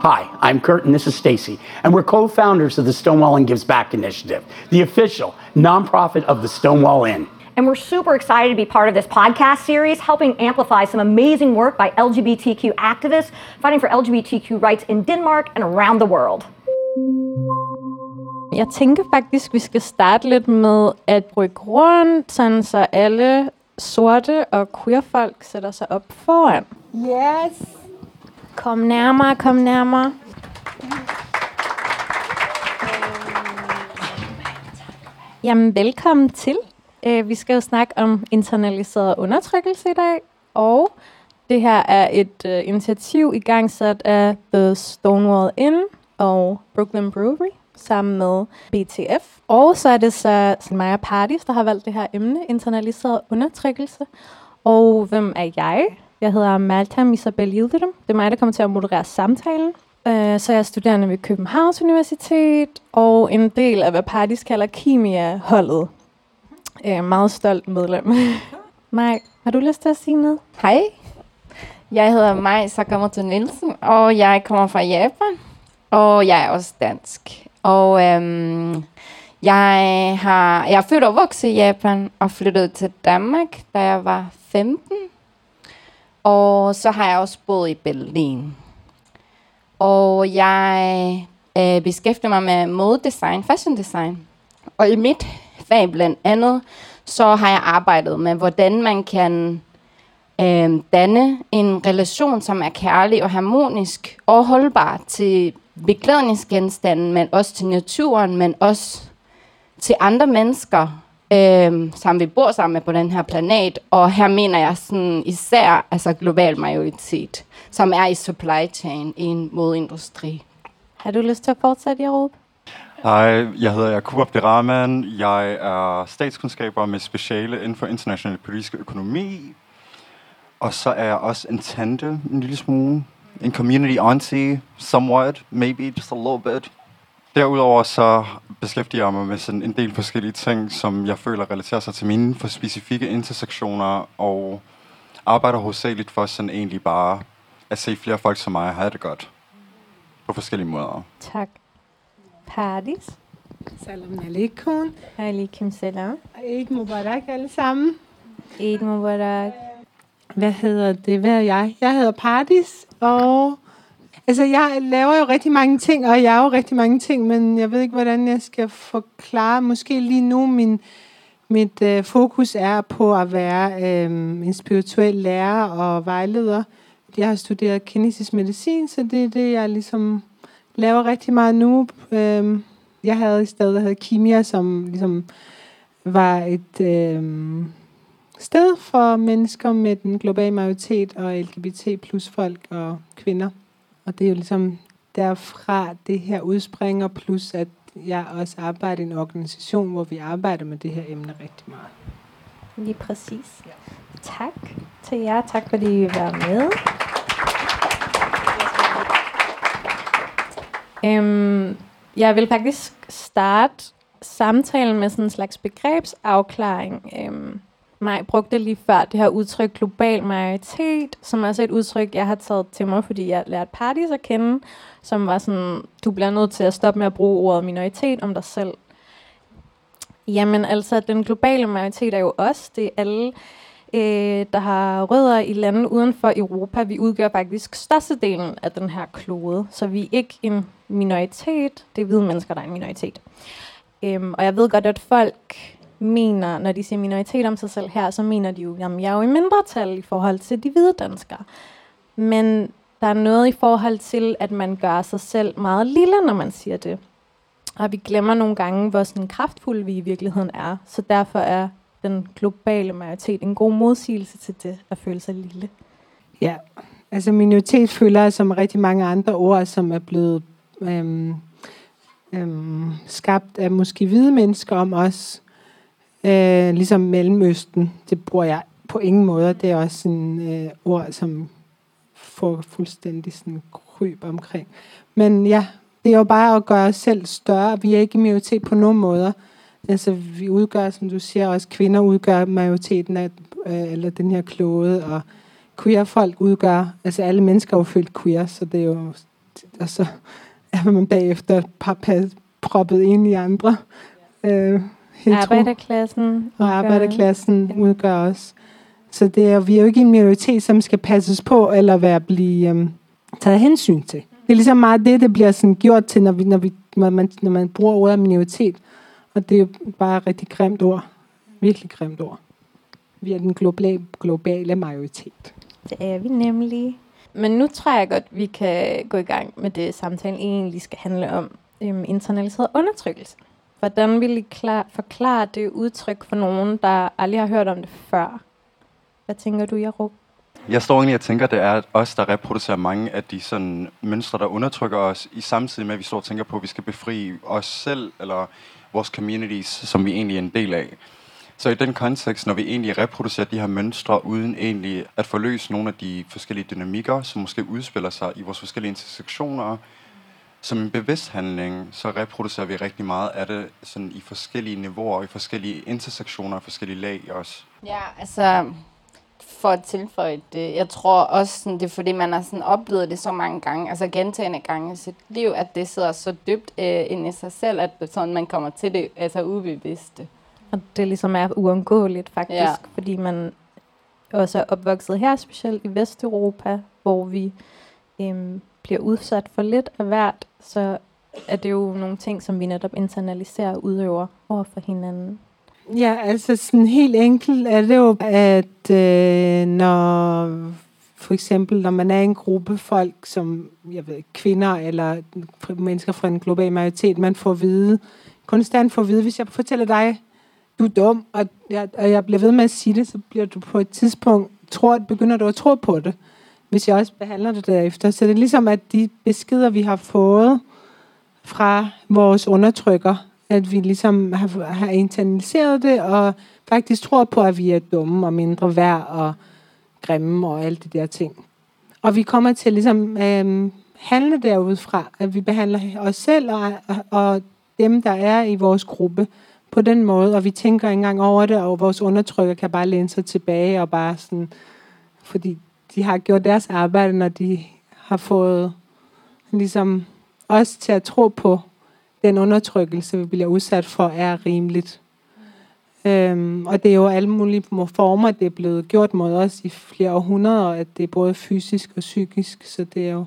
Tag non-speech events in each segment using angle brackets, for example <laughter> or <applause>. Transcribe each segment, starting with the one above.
Hi, I'm Kurt and this is Stacy, and we're co-founders of the Stonewall Inn Gives Back initiative, the official nonprofit of the Stonewall Inn. And we're super excited to be part of this podcast series, helping amplify some amazing work by LGBTQ activists fighting for LGBTQ rights in Denmark and around the world. Jeg tænker faktisk, vi skal starte lidt med at rykke rundt, sådan så alle sorte og queer folk sætter sig op foran. Yes. Kom nærmere, kom nærmere. Jamen, velkommen til. Uh, vi skal jo snakke om internaliseret undertrykkelse i dag, og det her er et uh, initiativ i gang sat af The Stonewall Inn og Brooklyn Brewery sammen med BTF. Og så er det så Maja Partis, der har valgt det her emne, internaliseret undertrykkelse. Og hvem er jeg? Jeg hedder Malta Isabel Yildirim. Det er mig, der kommer til at moderere samtalen. Uh, så jeg er studerende ved Københavns Universitet, og en del af, hvad Partis kalder Kimia-holdet. Uh, øh, meget stolt medlem. <laughs> Maj, har du lyst til at sige noget? Hej, jeg hedder Maj Sakamoto Nielsen, og jeg kommer fra Japan, og jeg er også dansk. Og øhm, jeg, har, jeg er født og vokset i Japan, og flyttede til Danmark, da jeg var 15. Og så har jeg også boet i Berlin. Og jeg øh, beskæftiger mig med modedesign, fashion design. Og i mit fag blandt andet, så har jeg arbejdet med, hvordan man kan øh, danne en relation, som er kærlig og harmonisk og holdbar til beklædningsgenstanden, men også til naturen, men også til andre mennesker, øh, som vi bor sammen med på den her planet. Og her mener jeg sådan især altså global majoritet, som er i supply chain i en modeindustri. Har du lyst til at fortsætte, Jerob? Hej, jeg hedder Jakub Abderrahman. Jeg er statskundskaber med speciale inden for international politisk økonomi. Og så er jeg også en tante, en lille smule. En community auntie, somewhat, maybe, just a little bit. Derudover så beskæftiger jeg mig med sådan en del forskellige ting, som jeg føler relaterer sig til mine for specifikke intersektioner, og arbejder hovedsageligt for sådan egentlig bare at se flere folk som mig have det godt på forskellige måder. Tak. Pardis? Salam alaikum. Alaikum salam. Eid Mubarak alle sammen. Eid Mubarak. Hvad hedder det? Hvad er jeg? Jeg hedder Pardis, og altså, jeg laver jo rigtig mange ting, og jeg er jo rigtig mange ting, men jeg ved ikke, hvordan jeg skal forklare. Måske lige nu min, mit øh, fokus er på at være øh, en spirituel lærer og vejleder. Jeg har studeret kinesisk medicin, så det er det, jeg ligesom laver rigtig meget nu. Øh, jeg havde et sted, der hed Kimia, som ligesom var et øh, sted for mennesker med den globale majoritet og LGBT plus folk og kvinder. Og det er jo ligesom derfra det her udspringer, plus at jeg også arbejder i en organisation, hvor vi arbejder med det her emne rigtig meget. Lige præcis. Ja. Tak til jer. Tak fordi I vil være med. Øhm, jeg vil faktisk starte samtalen med sådan en slags begrebsafklaring. Øhm, mig brugte lige før det her udtryk global majoritet, som er også et udtryk, jeg har taget til mig, fordi jeg lærte parties at kende, som var sådan, du bliver nødt til at stoppe med at bruge ordet minoritet om dig selv. Jamen altså, den globale majoritet er jo os, det er alle, øh, der har rødder i lande uden for Europa. Vi udgør faktisk størstedelen af den her klode, så vi er ikke en minoritet, det er hvide mennesker, der er en minoritet. Øhm, og jeg ved godt, at folk mener, når de siger minoritet om sig selv her, så mener de jo, at jeg er jo i mindretal i forhold til de hvide danskere. Men der er noget i forhold til, at man gør sig selv meget lille, når man siger det. Og vi glemmer nogle gange, hvor sådan kraftfulde vi i virkeligheden er. Så derfor er den globale majoritet en god modsigelse til det at føle sig lille. Ja, altså minoritet føler jeg som rigtig mange andre ord, som er blevet øhm, øhm, skabt af måske hvide mennesker om os. Øh, ligesom Mellemøsten, det bruger jeg på ingen måde. Det er også en øh, ord, som får fuldstændig sådan kryb omkring. Men ja, det er jo bare at gøre os selv større. Vi er ikke i majoritet på nogen måder. Altså, vi udgør, som du siger, også kvinder udgør majoriteten af øh, eller den her klode, og queer folk udgør, altså alle mennesker er jo følt queer, så det er jo, og så er man bagefter par- proppet ind i andre. Øh, hetero- Arbejderklassen. og arbejderklassen udgør også. Så det er, vi er jo ikke en minoritet, som skal passes på, eller være blive øhm, taget hensyn til. Det er ligesom meget det, det bliver sådan gjort til, når, vi, når, vi, når, man, når man bruger ordet minoritet. Og det er jo bare et rigtig grimt ord. Virkelig grimt ord. Vi er den globale, globale majoritet. Det er vi nemlig. Men nu tror jeg godt, vi kan gå i gang med det samtalen egentlig skal handle om øhm, internaliseret undertrykkelse. Hvordan vil I klar, forklare det udtryk for nogen, der aldrig har hørt om det før? Hvad tænker du, Jacob? Jeg står egentlig og tænker, at det er os, der reproducerer mange af de sådan, mønstre, der undertrykker os, i samtidig med, at vi står og tænker på, at vi skal befri os selv, eller vores communities, som vi egentlig er en del af. Så i den kontekst, når vi egentlig reproducerer de her mønstre, uden egentlig at forløse nogle af de forskellige dynamikker, som måske udspiller sig i vores forskellige intersektioner, som en bevidst handling, så reproducerer vi rigtig meget af det sådan i forskellige niveauer, i forskellige intersektioner, i forskellige lag også. Ja, altså, for at tilføje det, jeg tror også, sådan, det er fordi, man har sådan oplevet det så mange gange, altså gentagende gange i sit liv, at det sidder så dybt øh, ind i sig selv, at det, sådan, man kommer til det altså ubevidste. Og det ligesom er uundgåeligt faktisk, Ja. ja. fordi man også er opvokset her, specielt i Vesteuropa, hvor vi øhm, bliver udsat for lidt af hvert, så er det jo nogle ting, som vi netop internaliserer og udøver over for hinanden. Ja, altså sådan helt enkelt er det jo, at øh, når for eksempel, når man er en gruppe folk, som jeg ved, kvinder eller mennesker fra en global majoritet, man får at vide, konstant får at vide, hvis jeg fortæller dig, du er dum, og jeg, og jeg bliver ved med at sige det, så bliver du på et tidspunkt, tror, begynder du at tro på det, hvis jeg også behandler det derefter. Så det er ligesom, at de beskeder, vi har fået fra vores undertrykker, at vi ligesom har, har internaliseret det, og faktisk tror på, at vi er dumme og mindre værd og grimme og alle de der ting. Og vi kommer til ligesom øh, handle derudfra, at vi behandler os selv og, og dem, der er i vores gruppe på den måde, og vi tænker ikke engang over det, og vores undertrykker kan bare læne sig tilbage og bare sådan, fordi de har gjort deres arbejde, når de har fået ligesom os til at tro på, den undertrykkelse, vi bliver udsat for, er rimeligt. Øhm, og det er jo alle mulige former, det er blevet gjort mod os i flere århundreder, at det er både fysisk og psykisk, så det er jo,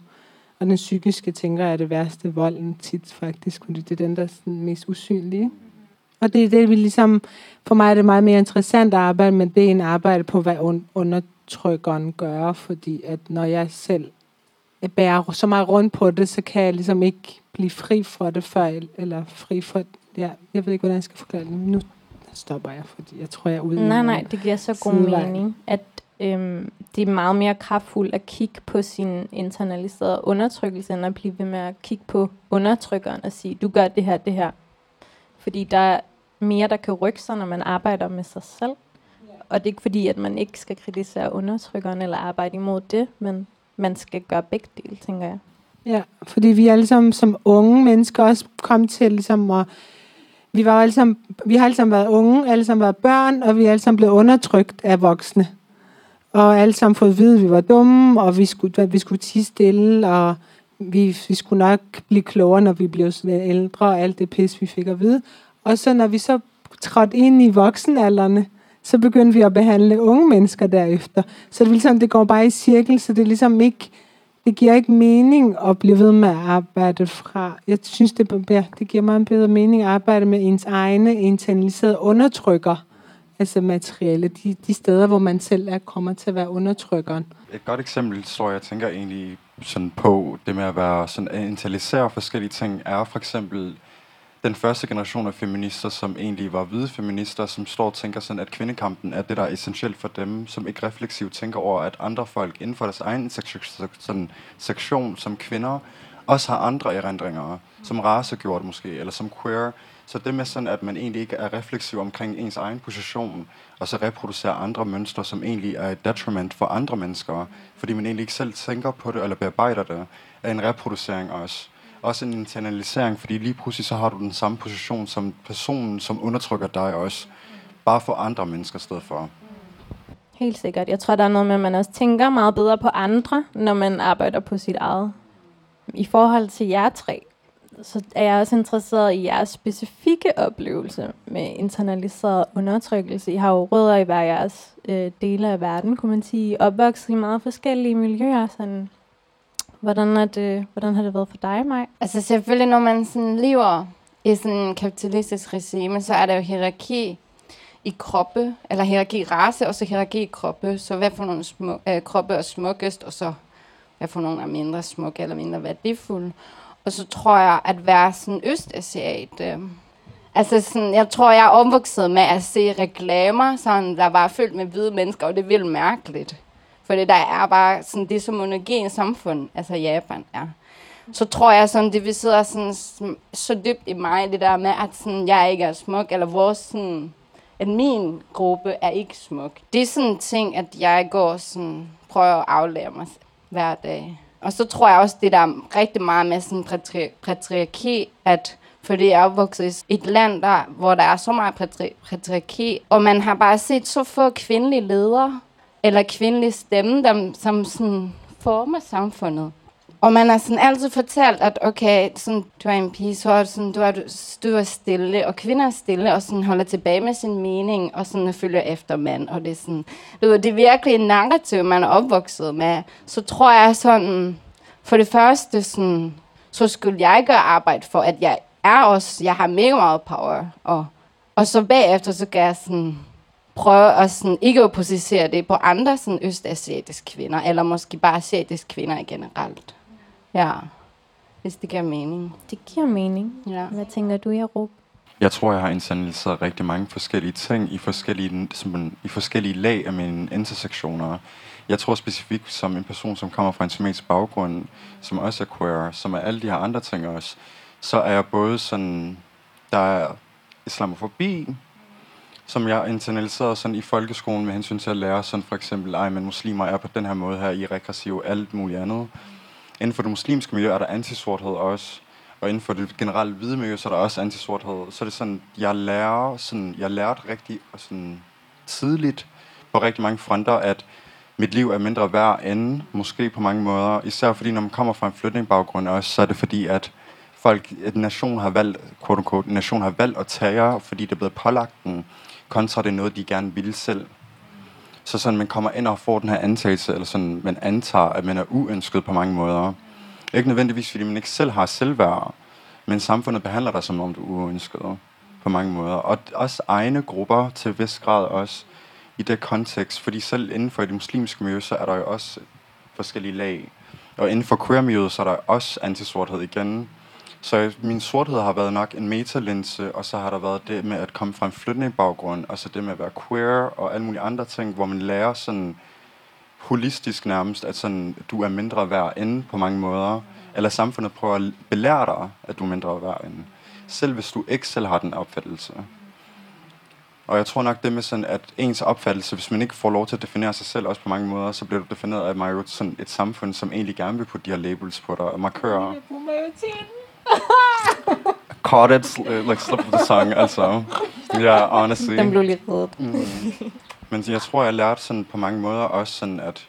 og den psykiske, tænker jeg, er det værste volden tit faktisk, fordi det er den, der er sådan mest usynlige. Og det er det, vi ligesom, for mig er det meget mere interessant at arbejde med det, er en arbejde på, hvad un- undertrykkeren gør, fordi at når jeg selv bærer så meget rundt på det, så kan jeg ligesom ikke blive fri for det før, eller fri for, ja, jeg ved ikke, hvordan jeg skal forklare det, nu stopper jeg, fordi jeg tror, jeg er ude Nej, nej, det giver så god sidevej. mening, at øhm, det er meget mere kraftfuldt at kigge på sin internaliserede undertrykkelse, end at blive ved med at kigge på undertrykkeren og sige, du gør det her, det her. Fordi der er mere, der kan rykke sig, når man arbejder med sig selv. Og det er ikke fordi, at man ikke skal kritisere undertrykkeren eller arbejde imod det, men man skal gøre begge dele, tænker jeg. Ja, fordi vi alle sammen som unge mennesker også kom til ligesom at vi, var alle sammen, vi har alle sammen været unge, alle sammen været børn, og vi er alle sammen blevet undertrykt af voksne. Og alle sammen fået at vide, at vi var dumme, og vi skulle, vi skulle tige stille, og vi, vi skulle nok blive klogere, når vi blev ældre, og alt det pis, vi fik at vide. Og så når vi så trådte ind i voksenalderne, så begyndte vi at behandle unge mennesker derefter. Så det, er ligesom, det går bare i cirkel, så det er ligesom ikke, det giver ikke mening at blive ved med at arbejde fra. Jeg synes, det, ja, det giver meget bedre mening at arbejde med ens egne internaliserede undertrykker, altså materielle, de, de steder, hvor man selv er, kommer til at være undertrykkeren. Et godt eksempel, tror jeg, tænker egentlig sådan på det med at være sådan at internalisere forskellige ting, er for eksempel den første generation af feminister, som egentlig var hvide feminister, som står og tænker sådan, at kvindekampen er det, der er essentielt for dem, som ikke refleksivt tænker over, at andre folk inden for deres egen sektion, sådan, sektion som kvinder, også har andre erindringer, som racegjort måske, eller som queer. Så det med sådan, at man egentlig ikke er refleksiv omkring ens egen position, og så reproducerer andre mønstre, som egentlig er et detriment for andre mennesker, fordi man egentlig ikke selv tænker på det, eller bearbejder det, er en reproducering også. Også en internalisering, fordi lige pludselig så har du den samme position som personen, som undertrykker dig også, bare for andre mennesker i stedet for. Helt sikkert. Jeg tror, der er noget med, at man også tænker meget bedre på andre, når man arbejder på sit eget. I forhold til jer tre, så er jeg også interesseret i jeres specifikke oplevelse med internaliseret undertrykkelse. I har jo rødder i hver jeres øh, dele af verden, kunne man sige. Opvokset i meget forskellige miljøer. Sådan. Hvordan, er det, hvordan har det været for dig, Maj? Altså selvfølgelig, når man sådan lever i sådan en kapitalistisk regime, så er der jo hierarki i kroppe, eller hierarki i race, og så hierarki i kroppe. Så hvad for nogle små, øh, kroppe er smukkest, og så hvad for nogle er mindre smukke eller mindre værdifulde. Og så tror jeg, at være sådan østasiat, øh, altså sådan, jeg tror, jeg er omvokset med at se reklamer, sådan, der var fyldt med hvide mennesker, og det er vildt mærkeligt. For det der er bare sådan, det som monogen samfund, altså Japan er. Så tror jeg sådan, det vi sidder sådan, så dybt i mig, det der med, at sådan, jeg ikke er smuk, eller vores sådan, at min gruppe er ikke smuk. Det er sådan en ting, at jeg går sådan, prøver at aflære mig hver dag. Og så tror jeg også, det der er rigtig meget med sådan patri- patriarki, at fordi jeg er opvokset i et land, der, hvor der er så meget patri- patriarki, og man har bare set så få kvindelige ledere, eller kvindelig stemme, der, som sådan former samfundet. Og man har sådan altid fortalt, at okay, sådan, du er en pige, så er sådan, du, er, du er stille, og kvinder er stille, og sådan holder tilbage med sin mening, og sådan følger efter mand. Og det er sådan, du ved, det er virkelig en narrativ, man er opvokset med. Så tror jeg sådan, for det første, sådan, så skulle jeg gøre arbejde for, at jeg er også, jeg har mega meget power. Og, og så bagefter, så gør jeg sådan, prøve at sådan, ikke at positionere det på andre sådan østasiatiske kvinder, eller måske bare asiatiske kvinder generelt. Ja, hvis det giver mening. Det giver mening. Ja. Hvad tænker du, Jarup? Jeg tror, jeg har internaliseret rigtig mange forskellige ting i forskellige, simpelthen, i forskellige lag af mine intersektioner. Jeg tror specifikt som en person, som kommer fra en semitisk baggrund, som også er queer, som er alle de her andre ting også, så er jeg både sådan, der er islamofobi, som jeg internaliserede sådan i folkeskolen med hensyn til at lære sådan for eksempel, ej, men muslimer er på den her måde her i regressiv alt muligt andet. Inden for det muslimske miljø er der antisorthed også, og inden for det generelle hvide miljø, så er der også antisorthed. Så er det sådan, jeg lærer, sådan, jeg lærte rigtig sådan, tidligt på rigtig mange fronter, at mit liv er mindre værd end måske på mange måder. Især fordi, når man kommer fra en flytningbaggrund også, så er det fordi, at folk, at nation har valgt, quote unquote, nation har valgt at tage jer, fordi det er blevet pålagt den, kontra det er noget, de gerne vil selv. Så sådan, man kommer ind og får den her antagelse, eller sådan, man antager, at man er uønsket på mange måder. Ikke nødvendigvis, fordi man ikke selv har selvværd, men samfundet behandler dig som om du er uønsket på mange måder. Og også egne grupper til vis grad også i det kontekst, fordi selv inden for det muslimske miljø, så er der jo også forskellige lag. Og inden for queer-miljøet, så er der også antisorthed igen. Så min sorthed har været nok en metalinse, og så har der været det med at komme fra en flytning baggrund, og så det med at være queer og alle mulige andre ting, hvor man lærer sådan holistisk nærmest, at sådan, du er mindre værd end på mange måder. Eller samfundet prøver at belære dig, at du er mindre værd end. Selv hvis du ikke selv har den opfattelse. Og jeg tror nok det med sådan, at ens opfattelse, hvis man ikke får lov til at definere sig selv også på mange måder, så bliver du defineret af sådan et samfund, som egentlig gerne vil putte de her labels på dig, og markører. <laughs> Caught it, uh, like slip of the tongue, altså. Ja, yeah, honestly. Den blev lige reddet. Men jeg tror, jeg lærte sådan på mange måder også sådan, at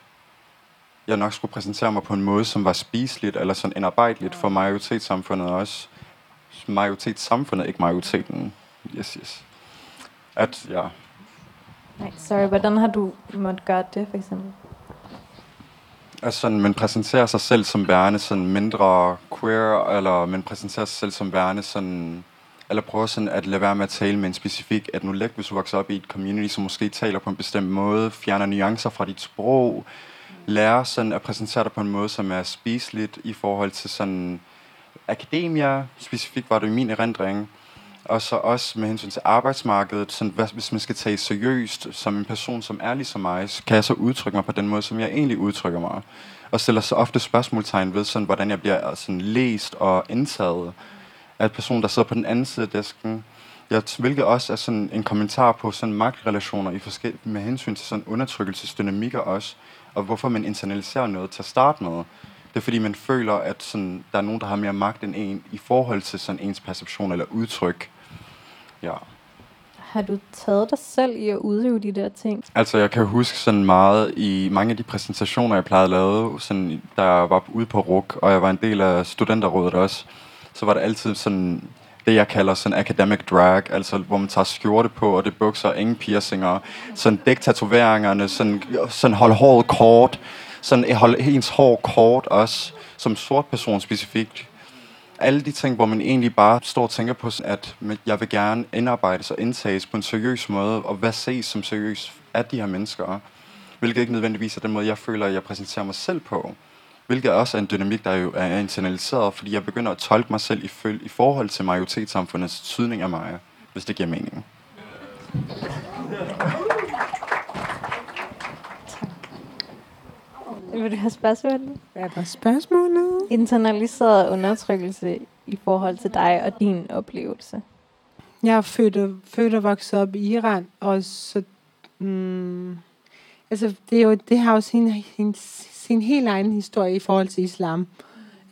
jeg nok skulle præsentere mig på en måde, som var spiseligt, eller sådan indarbejdeligt for majoritetssamfundet også. Majoritetssamfundet, ikke majoriteten. Yes, yes. At, ja. Nej, sorry, hvordan har du måttet gøre det, for eksempel? Altså sådan, man præsenterer sig selv som værende sådan mindre queer, eller man præsenterer sig selv som værende sådan, eller prøver sådan at lade være med at tale med en specifik etnolæg, hvis du vokser op i et community, som måske taler på en bestemt måde, fjerner nuancer fra dit sprog, lærer sådan at præsentere dig på en måde, som er spiseligt i forhold til sådan akademia, specifikt var det i min erindring, og så også med hensyn til arbejdsmarkedet, sådan, hvad, hvis man skal tage seriøst som en person, som er ligesom mig, så kan jeg så udtrykke mig på den måde, som jeg egentlig udtrykker mig. Og stiller så ofte spørgsmålstegn ved, sådan, hvordan jeg bliver altså, sådan, læst og indtaget af person, der sidder på den anden side af desken. Ja, hvilket også er sådan en kommentar på sådan magtrelationer i forskel- med hensyn til sådan undertrykkelsesdynamikker også, og hvorfor man internaliserer noget til at starte med. Det er fordi, man føler, at sådan, der er nogen, der har mere magt end en i forhold til sådan ens perception eller udtryk. Ja. har du taget dig selv i at udøve de der ting? Altså, jeg kan huske sådan meget i mange af de præsentationer, jeg plejede at lave, sådan, da jeg var ude på RUK, og jeg var en del af studenterrådet også, så var det altid sådan det, jeg kalder sådan academic drag, altså hvor man tager skjorte på, og det bukser, ingen piercinger, sådan dæk tatoveringerne, sådan, sådan hold håret kort, sådan hold ens hår kort også, som sort person specifikt. Alle de ting, hvor man egentlig bare står og tænker på, at jeg vil gerne indarbejdes og indtages på en seriøs måde, og hvad ses som seriøs af de her mennesker. Hvilket ikke nødvendigvis er den måde, jeg føler, at jeg præsenterer mig selv på. Hvilket også er en dynamik, der jo er internaliseret, fordi jeg begynder at tolke mig selv i, føl- i forhold til majoritetssamfundets tydning af mig, hvis det giver mening. Vil du have spørgsmål? Hvad der spørgsmålet? Internaliseret undertrykkelse i forhold til dig og din oplevelse. Jeg er født og, født og vokset op i Iran, og så... Mm, altså, det, er jo, det har jo sin, sin, sin helt egen historie i forhold til islam.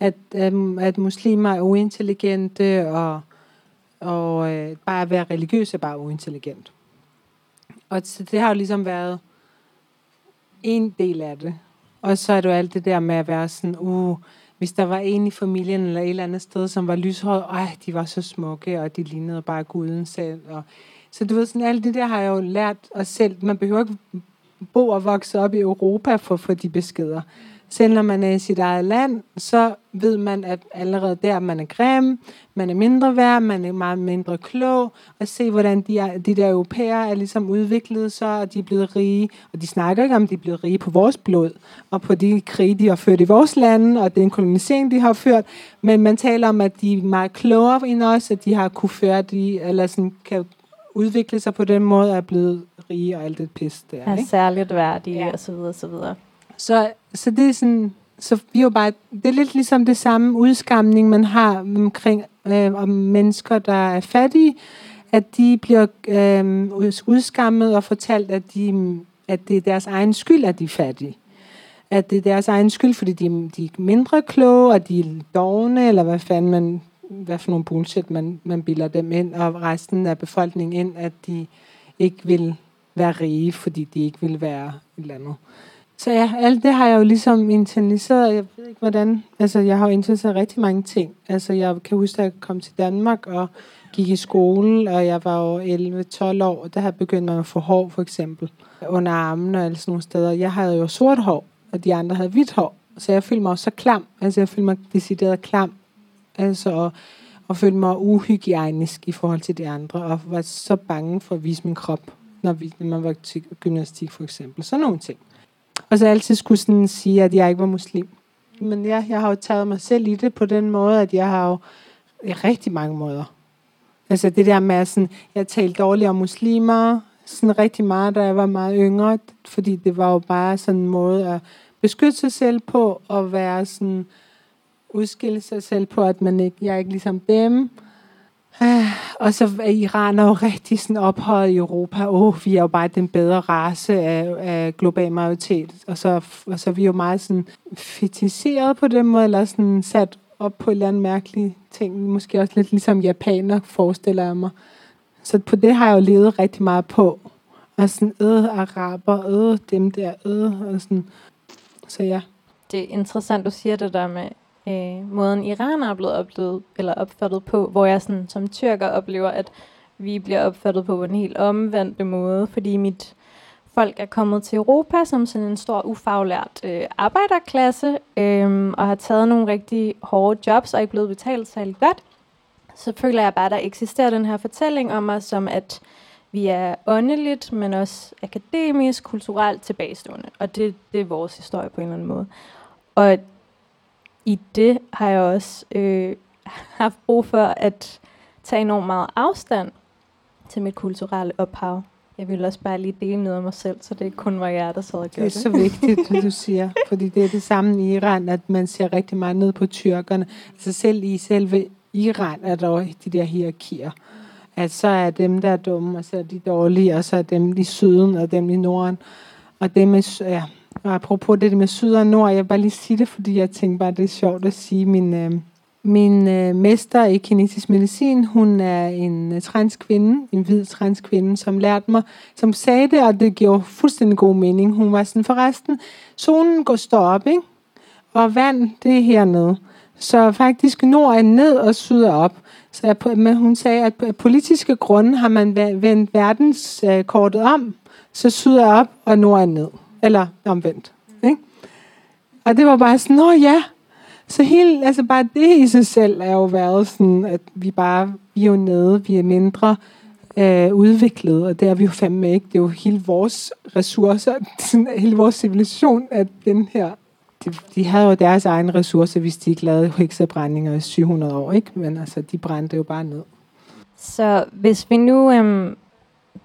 At, um, at muslimer er uintelligente, og, og øh, bare at være religiøs er bare uintelligent. Og så det har jo ligesom været en del af det. Og så er det jo alt det der med at være sådan, uh, hvis der var en i familien eller et eller andet sted, som var lyshåret, ej, de var så smukke, og de lignede bare guden selv. Og, så du ved, sådan alt det der har jeg jo lært os selv. Man behøver ikke bo og vokse op i Europa for at få de beskeder. Selv når man er i sit eget land, så ved man, at allerede der man er grim, man er mindre værd, man er meget mindre klog, og se hvordan de, er, de der europæere er ligesom udviklet sig, og de er blevet rige, og de snakker ikke om, at de er blevet rige på vores blod, og på de krige, de har ført i vores lande, og den kolonisering, de har ført, men man taler om, at de er meget klogere end os, at de har kunne føre de, eller sådan, kan udvikle sig på den måde, og er blevet rige og alt det pis der. Er Ikke? særligt værdige Ja. og så videre, og så videre. Så, så det er sådan, så vi er jo bare, det er lidt ligesom det samme udskamning, man har omkring øh, om mennesker, der er fattige, at de bliver øh, udskammet og fortalt, at, de, at det er deres egen skyld, at de er fattige. At det er deres egen skyld, fordi de, de er mindre kloge, og de er dogne, eller hvad fanden man, hvad for nogle bullshit man, man bilder dem ind, og resten af befolkningen ind, at de ikke vil være rige, fordi de ikke vil være et eller andet. Så ja, alt det har jeg jo ligesom internaliseret. Jeg ved ikke hvordan. Altså, jeg har jo internaliseret rigtig mange ting. Altså, jeg kan huske, at jeg kom til Danmark og gik i skole, og jeg var jo 11-12 år, og der havde begyndt man at få hår, for eksempel, under armen og alle sådan nogle steder. Jeg havde jo sort hår, og de andre havde hvidt hår. Så jeg følte mig også så klam. Altså, jeg følte mig decideret klam. Altså, og, og følte mig uhygiejnisk i forhold til de andre, og var så bange for at vise min krop, når, vi, når man var til gymnastik, for eksempel. Sådan nogle ting. Og så altid skulle sådan sige, at jeg ikke var muslim. Men ja, jeg har jo taget mig selv i det på den måde, at jeg har jo i rigtig mange måder. Altså det der med, at sådan, jeg talte dårligt om muslimer, sådan rigtig meget, da jeg var meget yngre, fordi det var jo bare sådan en måde at beskytte sig selv på, og være sådan, udskille sig selv på, at man ikke, jeg er ikke ligesom dem. Ah, Og så er Iran er jo rigtig sådan ophøjet i Europa. Åh, oh, vi er jo bare den bedre race af, af global majoritet. Og så, og så er vi jo meget sådan fetiseret på den måde, eller sådan sat op på en eller anden mærkelig ting. Måske også lidt ligesom japaner, forestiller jeg mig. Så på det har jeg jo levet rigtig meget på. Og sådan, øh, araber, øh, dem der, øh, og sådan. Så ja. Det er interessant, du siger det der med øh, måden Iran er blevet oplevet, eller opfattet på, hvor jeg sådan, som tyrker oplever, at vi bliver opfattet på en helt omvendt måde, fordi mit folk er kommet til Europa som sådan en stor ufaglært øh, arbejderklasse, øh, og har taget nogle rigtig hårde jobs, og ikke blevet betalt særlig godt. Så føler jeg bare, at der eksisterer den her fortælling om os, som at vi er åndeligt, men også akademisk, kulturelt tilbagestående. Og det, det er vores historie på en eller anden måde. Og i det har jeg også øh, haft brug for at tage enormt meget afstand til mit kulturelle ophav. Jeg vil også bare lige dele noget af mig selv, så det ikke kun var jeg, der sad og Det gjorde er det. så vigtigt, <laughs> det du siger. Fordi det er det samme i Iran, at man ser rigtig meget ned på tyrkerne. Altså selv i selve Iran er der jo de der hierarkier. At så er dem, der er dumme, og så er de dårlige, og så er dem i syden, og dem i norden. Og det med, s- ja, og apropos det med syd og nord, jeg vil bare lige sige det, fordi jeg tænkte bare, det er sjovt at sige, min, øh, min øh, mester i kinetisk medicin, hun er en øh, transkvinde, en hvid transkvinde, som lærte mig, som sagde det, og det gjorde fuldstændig god mening. Hun var sådan, forresten, solen går står op, ikke? og vand, det er hernede. Så faktisk nord er ned og syd er op. Så jeg, men hun sagde, at af politiske grunde har man vendt verdenskortet om, så syd er op og nord er ned. Eller omvendt. Ikke? Og det var bare sådan, nå ja. Så hele, altså bare det i sig selv er jo været sådan, at vi bare, vi er jo nede, vi er mindre øh, udviklet, og det er vi jo fandme ikke. Det er jo hele vores ressourcer, sådan, hele vores civilisation, at den her de, de havde jo deres egen ressourcer, hvis de ikke lavede heksebrændinger i 700 år, ikke? Men altså, de brændte jo bare ned. Så hvis vi nu... Øhm,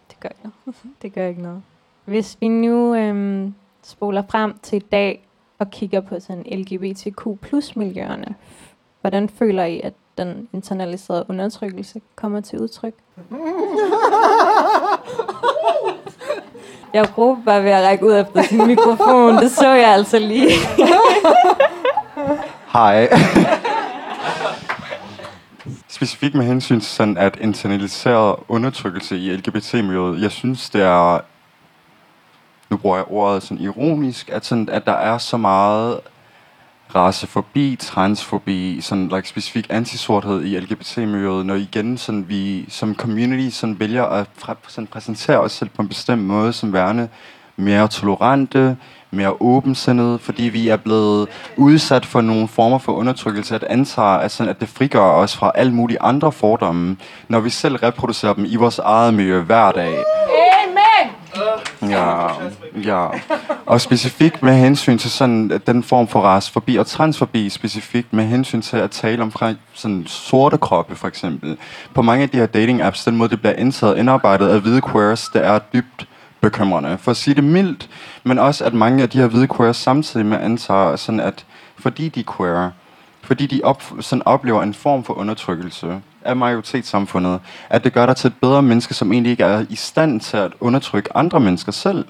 det gør ikke noget. <laughs> det gør ikke noget. Hvis vi nu øhm, spoler frem til i dag og kigger på sådan LGBTQ plus miljøerne, hvordan føler I, at den internaliserede undertrykkelse kommer til udtryk? Jeg råbte bare ved at række ud efter sin mikrofon. Det så jeg altså lige. Hej. Specifikt med hensyn til sådan at internaliseret undertrykkelse i LGBT-miljøet, jeg synes, det er, nu bruger jeg ordet sådan ironisk, at, sådan, at der er så meget racefobi, transfobi, sådan like, specifik antisorthed i LGBT-miljøet, når igen sådan, vi som community sådan, vælger at sådan, præsentere os selv på en bestemt måde som værende mere tolerante, mere åbensindede, fordi vi er blevet udsat for nogle former for undertrykkelse, at antager, at, sådan, at det frigør os fra alle mulige andre fordomme, når vi selv reproducerer dem i vores eget miljø hver dag. Ja, ja. Og specifikt med hensyn til sådan den form for rasforbi og transforbi, specifikt med hensyn til at tale om sådan sorte kroppe for eksempel. På mange af de her dating apps, den måde det bliver indtaget indarbejdet af hvide queers, det er dybt bekymrende. For at sige det mildt, men også at mange af de her hvide queers samtidig med antager, sådan at fordi de er queer, fordi de op, sådan oplever en form for undertrykkelse af majoritetssamfundet, at det gør dig til et bedre menneske, som egentlig ikke er i stand til at undertrykke andre mennesker selv.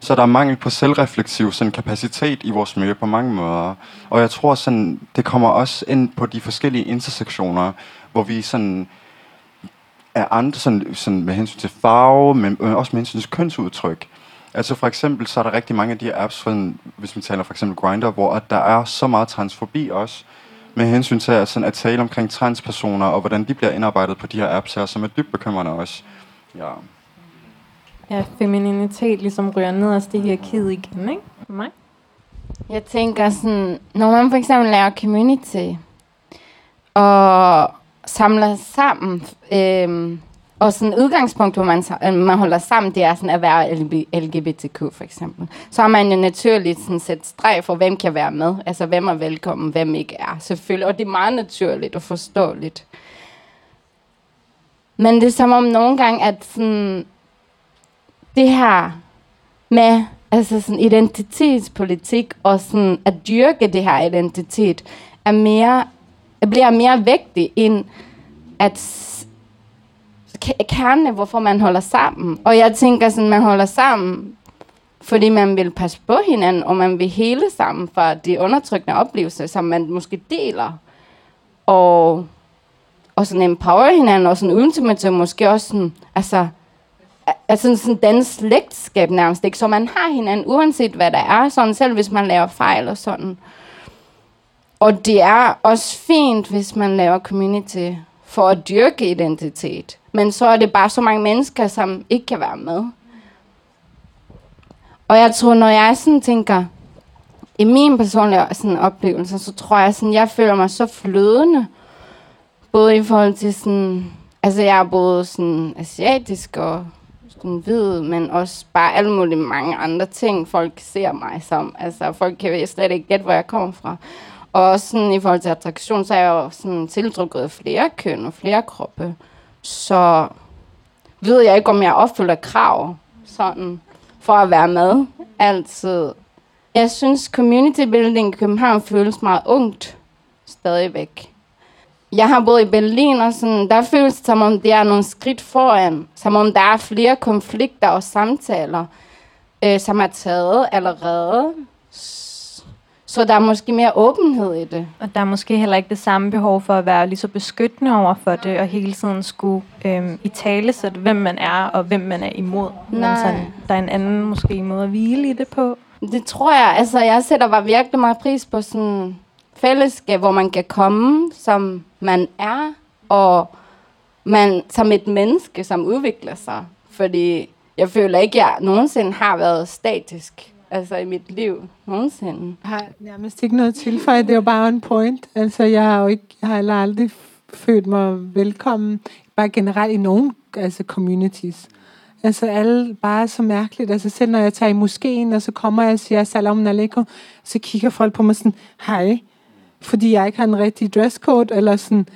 Så der er mangel på selvrefleksiv sådan, kapacitet i vores miljø på mange måder. Og jeg tror, sådan, det kommer også ind på de forskellige intersektioner, hvor vi sådan er andre sådan, sådan med hensyn til farve, men øh, også med hensyn til kønsudtryk. Altså for eksempel, så er der rigtig mange af de apps, hvis vi taler for eksempel Grindr, hvor der er så meget transfobi også, med hensyn til at, sådan, at tale omkring transpersoner, og hvordan de bliver indarbejdet på de her apps her, som er dybt bekymrende også. Ja. Ja, femininitet ligesom ryger ned og stiger hierarkiet igen, ikke? For mig. Jeg tænker sådan, når man for eksempel laver community, og samler sammen, øhm, og sådan udgangspunkt, hvor man, øh, man holder sammen, det er sådan at være LGBTQ for eksempel. Så har man jo naturligt sådan set streg for, hvem kan være med. Altså, hvem er velkommen, hvem ikke er. Selvfølgelig. Og det er meget naturligt og forståeligt. Men det er som om nogle gange, at sådan, det her med altså sådan identitetspolitik og sådan at dyrke det her identitet, er mere, bliver mere vigtigt end at kernen hvorfor man holder sammen. Og jeg tænker sådan, man holder sammen, fordi man vil passe på hinanden, og man vil hele sammen for de undertrykkende oplevelser, som man måske deler. Og, og sådan empower hinanden, og sådan ultimativt måske også sådan, altså, altså sådan den slægtskab nærmest, ikke? Så man har hinanden, uanset hvad der er, sådan selv hvis man laver fejl og sådan. Og det er også fint, hvis man laver community for at dyrke identitet. Men så er det bare så mange mennesker, som ikke kan være med. Og jeg tror, når jeg sådan tænker, i min personlige sådan oplevelse, så tror jeg sådan, jeg føler mig så flødende. Både i forhold til sådan, altså jeg er både sådan asiatisk og sådan hvid, men også bare alle mulige mange andre ting, folk ser mig som. Altså folk kan slet ikke gætte, hvor jeg kommer fra. Og sådan, i forhold til attraktion, så er jeg jo sådan tiltrukket af flere køn og flere kroppe. Så ved jeg ikke, om jeg opfylder krav sådan, for at være med altid. Jeg synes, community building i København føles meget ungt stadigvæk. Jeg har boet i Berlin, og sådan, der føles det, som om det er nogle skridt foran. Som om der er flere konflikter og samtaler, øh, som er taget allerede så der er måske mere åbenhed i det. Og der er måske heller ikke det samme behov for at være lige så beskyttende over for det, og hele tiden skulle øhm, i tale sætte, hvem man er, og hvem man er imod. Men Nej. sådan, der er en anden måske måde at hvile i det på. Det tror jeg. Altså, jeg sætter bare virkelig meget pris på sådan fællesskab, hvor man kan komme, som man er, og man som et menneske, som udvikler sig. Fordi jeg føler ikke, at jeg nogensinde har været statisk. Altså i mit liv. Nogensinde. Jeg har nærmest ikke noget tilføje. Det er jo bare en point. Altså, jeg har jo ikke, jeg har heller aldrig følt mig velkommen, bare generelt i nogen altså communities. Altså alle bare så mærkeligt. Altså selv når jeg tager i moskeen, og så kommer jeg og siger salam alaikum, så kigger folk på mig sådan, hej, fordi jeg ikke har en rigtig dresscode, eller sådan,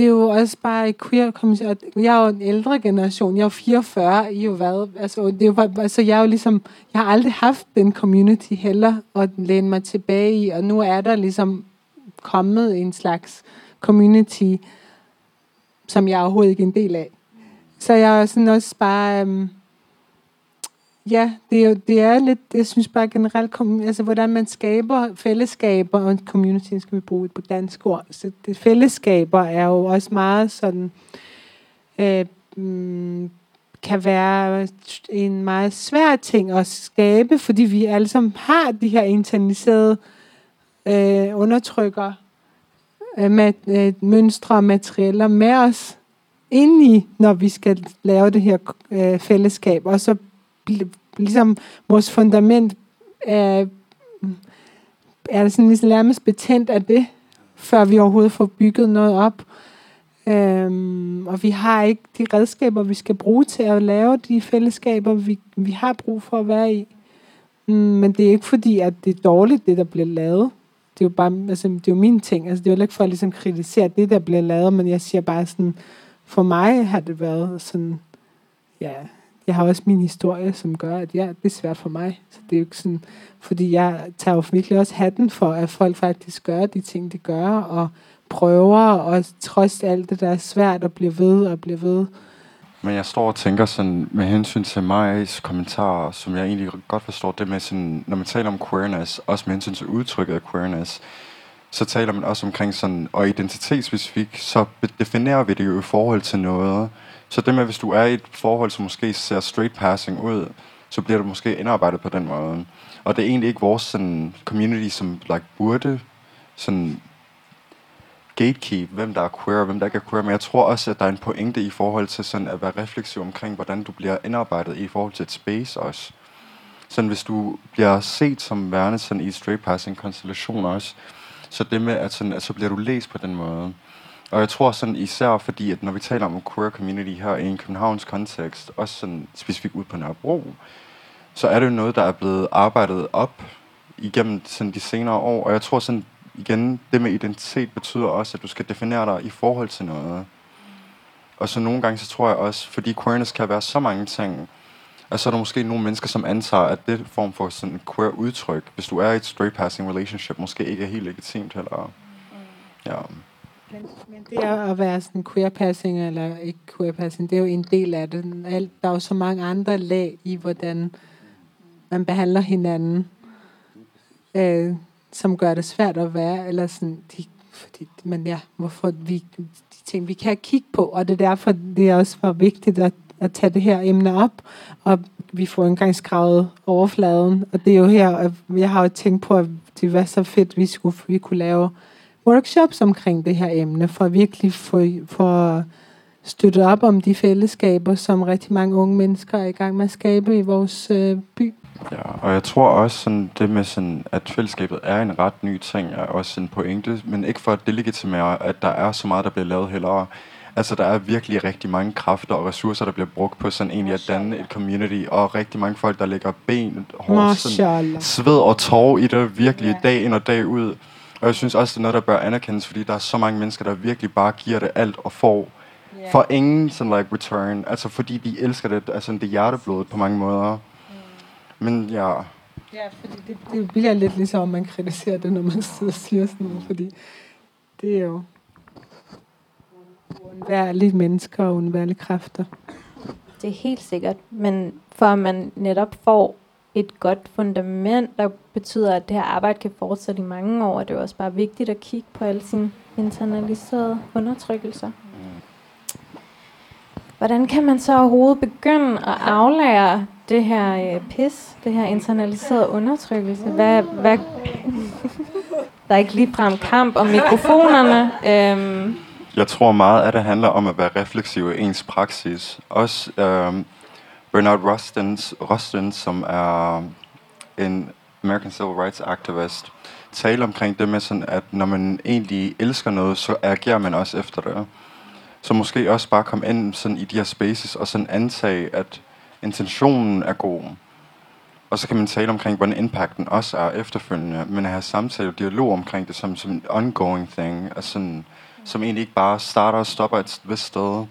det er jo også bare queer community, jeg er jo en ældre generation, jeg er jo 44, I jo hvad, altså, det er jo, bare- altså jeg er jo ligesom, jeg har aldrig haft den community heller, at læne mig tilbage i, og nu er der ligesom kommet en slags community, som jeg overhovedet ikke er en del af. Så jeg er sådan også bare, øhm, ja, det er, jo, det er lidt, jeg synes bare generelt, kom- altså hvordan man skaber fællesskaber, og community skal vi bruge et på dansk ord, så det fællesskaber er jo også meget sådan, øh, mm, kan være en meget svær ting at skabe, fordi vi alle sammen har de her internaliserede øh, undertrykker øh, med, øh, mønstre og materialer med os ind i, når vi skal lave det her øh, fællesskab. Og så ligesom vores fundament er, er sådan ligesom nærmest betændt af det, før vi overhovedet får bygget noget op. Øhm, og vi har ikke de redskaber, vi skal bruge til at lave de fællesskaber, vi, vi har brug for at være i. Mm, men det er ikke fordi, at det er dårligt, det der bliver lavet. Det er jo bare, altså, det er jo mine ting. Altså, det er jo ikke for at ligesom kritisere det, der bliver lavet, men jeg siger bare sådan, for mig har det været sådan, ja, jeg har også min historie, som gør, at ja, det er svært for mig. Så det er jo ikke sådan, fordi jeg tager jo virkelig også hatten for, at folk faktisk gør de ting, de gør, og prøver, og trods alt det, der er svært at blive ved og blive ved. Men jeg står og tænker sådan, med hensyn til Majas kommentarer, som jeg egentlig godt forstår, det med sådan, når man taler om queerness, også med hensyn til udtrykket af queerness, så taler man også omkring sådan, og identitetsspecifik, så definerer vi det jo i forhold til noget. Så det med, hvis du er i et forhold, som måske ser straight passing ud, så bliver du måske indarbejdet på den måde. Og det er egentlig ikke vores sådan, community, som like, burde sådan, gatekeep, hvem der er queer og hvem der ikke er queer, men jeg tror også, at der er en pointe i forhold til sådan at være refleksiv omkring, hvordan du bliver indarbejdet i forhold til et space også. Sådan hvis du bliver set som værende sådan i straight passing konstellation også, så det med, at, sådan, at så bliver du læst på den måde. Og jeg tror sådan især fordi, at når vi taler om queer community her i en Københavns kontekst, også sådan specifikt ud på Nørrebro, så er det jo noget, der er blevet arbejdet op igennem sådan de senere år. Og jeg tror sådan, igen, det med identitet betyder også, at du skal definere dig i forhold til noget. Og så nogle gange, så tror jeg også, fordi queerness kan være så mange ting, at så er der måske nogle mennesker, som antager, at det form for sådan queer udtryk, hvis du er i et straight passing relationship, måske ikke er helt legitimt heller. Ja. Men det er at være sådan queer passing eller ikke queer passing, det er jo en del af det. Alt, der er jo så mange andre lag i, hvordan man behandler hinanden, øh, som gør det svært at være, eller sådan, de, fordi, men ja, hvorfor vi, de ting, vi kan kigge på, og det er derfor, det er også var vigtigt at, at tage det her emne op, og vi får engang skravet overfladen, og det er jo her, jeg har jo tænkt på, at det var så fedt, vi skulle vi kunne lave workshops omkring det her emne, for at virkelig få, for støtte op om de fællesskaber, som rigtig mange unge mennesker er i gang med at skabe i vores øh, by. Ja, og jeg tror også, sådan, det med, sådan, at fællesskabet er en ret ny ting, er også en pointe, men ikke for at delegitimere, at der er så meget, der bliver lavet heller. Altså, der er virkelig rigtig mange kræfter og ressourcer, der bliver brugt på sådan egentlig at danne et community, og rigtig mange folk, der lægger ben, hår, sådan, sved og tår i det virkelig dag ind og dag ud. Og jeg synes også, det er noget, der bør anerkendes, fordi der er så mange mennesker, der virkelig bare giver det alt og får yeah. for ingen sådan like return. Altså fordi de elsker det, altså det er hjerteblodet på mange måder. Men ja, Ja, fordi det, det bliver lidt ligesom, om man kritiserer det, når man sidder og siger sådan noget, fordi det er jo undværlige mennesker og undværlige kræfter. Det er helt sikkert, men for at man netop får et godt fundament, der betyder, at det her arbejde kan fortsætte i mange år. Og det er også bare vigtigt at kigge på alle sine internaliserede undertrykkelser. Hvordan kan man så overhovedet begynde at aflære det her øh, pis, det her internaliserede undertrykkelse? Hvad, hvad <laughs> der er ikke ligefrem kamp om mikrofonerne. Øhm. Jeg tror meget, at det handler om at være refleksiv i ens praksis. Også øhm, Bernard Rustins, Rustin, som er en American Civil Rights activist, taler omkring det med sådan, at når man egentlig elsker noget, så agerer man også efter det. Så måske også bare komme ind sådan i de her spaces og sådan antage, at intentionen er god. Og så kan man tale omkring, hvordan impacten også er efterfølgende, men at have samtale og dialog omkring det som, som en ongoing thing, og sådan, som egentlig ikke bare starter og stopper et vist sted,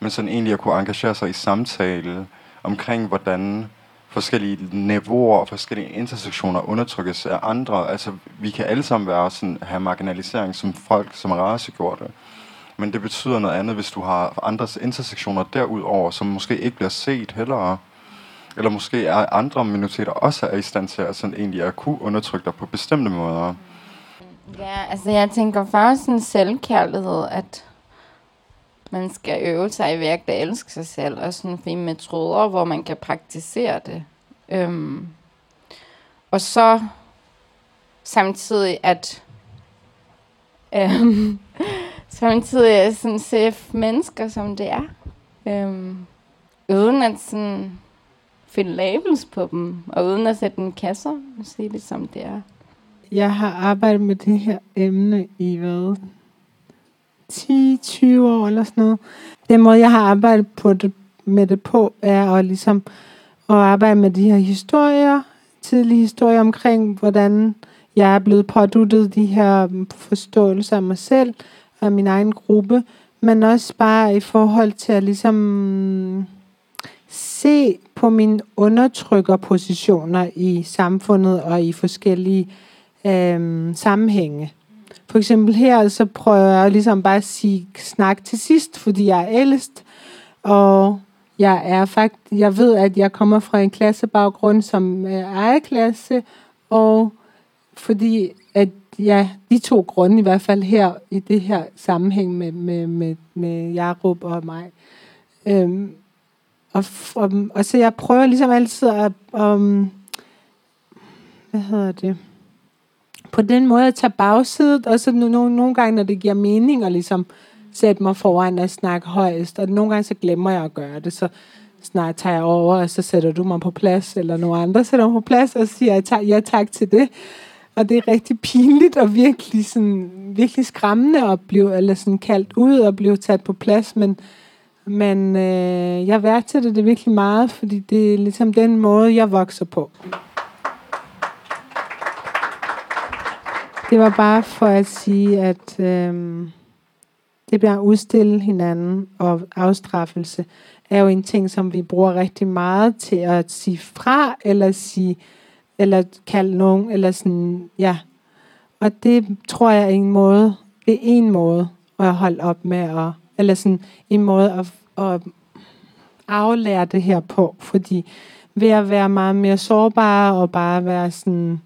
men sådan egentlig at kunne engagere sig i samtale omkring, hvordan forskellige niveauer og forskellige intersektioner undertrykkes af andre. Altså, vi kan alle sammen være sådan, have marginalisering som folk, som er racegjorte. Men det betyder noget andet, hvis du har andres intersektioner derudover, som måske ikke bliver set heller. Eller måske er andre minoriteter også er i stand til at sådan egentlig at kunne undertrykke dig på bestemte måder. Ja, altså jeg tænker faktisk sådan selvkærlighed, at man skal øve sig i værk, at elske sig selv, og sådan finde metoder, hvor man kan praktisere det. Øhm, og så samtidig at øhm, <laughs> samtidig at sådan se mennesker som det er. Øhm, uden at sådan finde labels på dem, og uden at sætte en kasser, og sige det som det er. Jeg har arbejdet med det her emne i hvad? 10-20 år eller sådan noget. Den måde, jeg har arbejdet på det, med det på, er at, ligesom, at arbejde med de her historier, tidlige historier omkring, hvordan jeg er blevet påduttet de her forståelser af mig selv og min egen gruppe, men også bare i forhold til at ligesom se på mine undertrykkerpositioner i samfundet og i forskellige øh, sammenhænge. For eksempel her, så prøver jeg ligesom bare at sige snak til sidst, fordi jeg er ældst, og jeg er fakt, jeg ved, at jeg kommer fra en klassebaggrund, som øh, er klasse, og fordi at ja, de to grunde i hvert fald her i det her sammenhæng med, med, med, med Jarup og mig. Øhm, og, og, og så jeg prøver ligesom altid at, um, hvad hedder det, på den måde at tage bagsædet, og så nogle, nogle gange, når det giver mening, at ligesom sætte mig foran og snakke højst, og nogle gange så glemmer jeg at gøre det, så snart tager jeg over, og så sætter du mig på plads, eller nogle andre sætter mig på plads, og siger jeg ja tak til det. Og det er rigtig pinligt og virkelig, sådan, virkelig skræmmende at blive eller sådan kaldt ud og blive taget på plads, men, men øh, jeg værdsætter det virkelig meget, fordi det er ligesom den måde, jeg vokser på. Det var bare for at sige, at øh, det bliver at udstille hinanden, og afstraffelse er jo en ting, som vi bruger rigtig meget til at sige fra, eller sige, eller kalde nogen, eller sådan, ja. Og det tror jeg er en måde, det er en måde at holde op med, at, eller sådan en måde at, at aflære det her på, fordi ved at være meget mere sårbare og bare være sådan,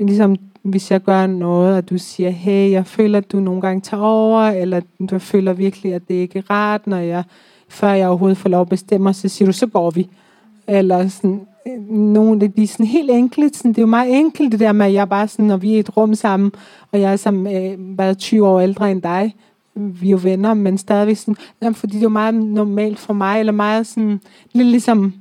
ligesom hvis jeg gør noget, og du siger, hey, jeg føler, at du nogle gange tager over, eller du føler virkelig, at det ikke er rart, når jeg, før jeg overhovedet får lov at bestemme, så siger du, så går vi. Eller sådan, øh, nogle af de sådan helt enkle, sådan, det er jo meget enkelt det der med, at jeg bare sådan, når vi er i et rum sammen, og jeg er som, øh, været 20 år ældre end dig, vi er jo venner, men stadigvæk sådan, jamen, fordi det er jo meget normalt for mig, eller meget sådan, lidt ligesom,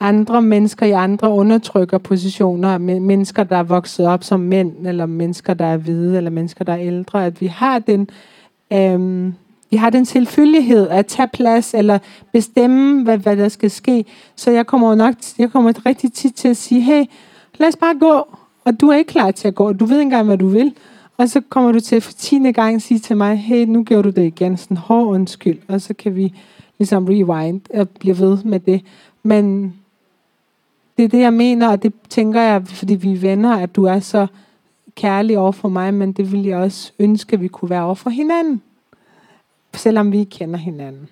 andre mennesker i andre undertrykkerpositioner, mennesker, der er vokset op som mænd, eller mennesker, der er hvide, eller mennesker, der er ældre, at vi har den, øhm, vi har den tilfældighed at tage plads, eller bestemme, hvad, hvad der skal ske. Så jeg kommer nok, jeg kommer rigtig tit til at sige, hey, lad os bare gå, og du er ikke klar til at gå, du ved ikke engang, hvad du vil. Og så kommer du til for tiende gang sige til mig, hey, nu gjorde du det igen, sådan hård undskyld, og så kan vi ligesom rewind og blive ved med det. Men det er det, jeg mener, og det tænker jeg, fordi vi er venner, at du er så kærlig over for mig, men det ville jeg også ønske, at vi kunne være over for hinanden. Selvom vi kender hinanden.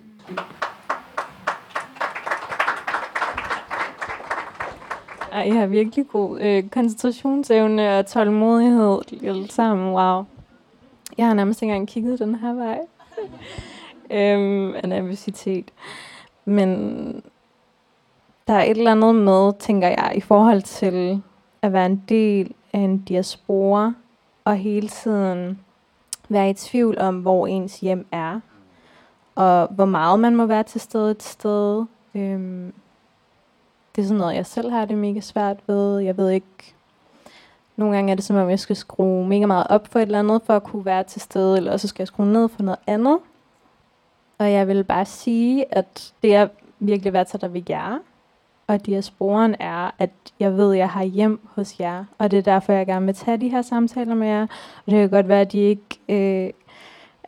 Ej, jeg har virkelig god øh, koncentrationsevne og tålmodighed alt sammen. Wow. Jeg har nærmest ikke engang kigget den her vej. <laughs> øhm, af nervøsitet. Men der er et eller andet med, tænker jeg, i forhold til at være en del af en diaspora, og hele tiden være i tvivl om, hvor ens hjem er, og hvor meget man må være til stede et sted. Øhm, det er sådan noget, jeg selv har det mega svært ved. Jeg ved ikke, nogle gange er det som om, jeg skal skrue mega meget op for et eller andet, for at kunne være til stede, eller så skal jeg skrue ned for noget andet. Og jeg vil bare sige, at det er virkelig været til der ved jer. Og diasporen er, at jeg ved, at jeg har hjem hos jer. Og det er derfor, jeg gerne vil tage de her samtaler med jer. Og det kan godt være, at de ikke øh,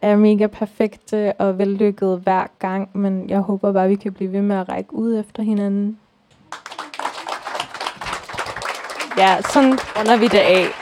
er mega perfekte og vellykkede hver gang. Men jeg håber bare, at vi kan blive ved med at række ud efter hinanden. Ja, sådan runder vi det af.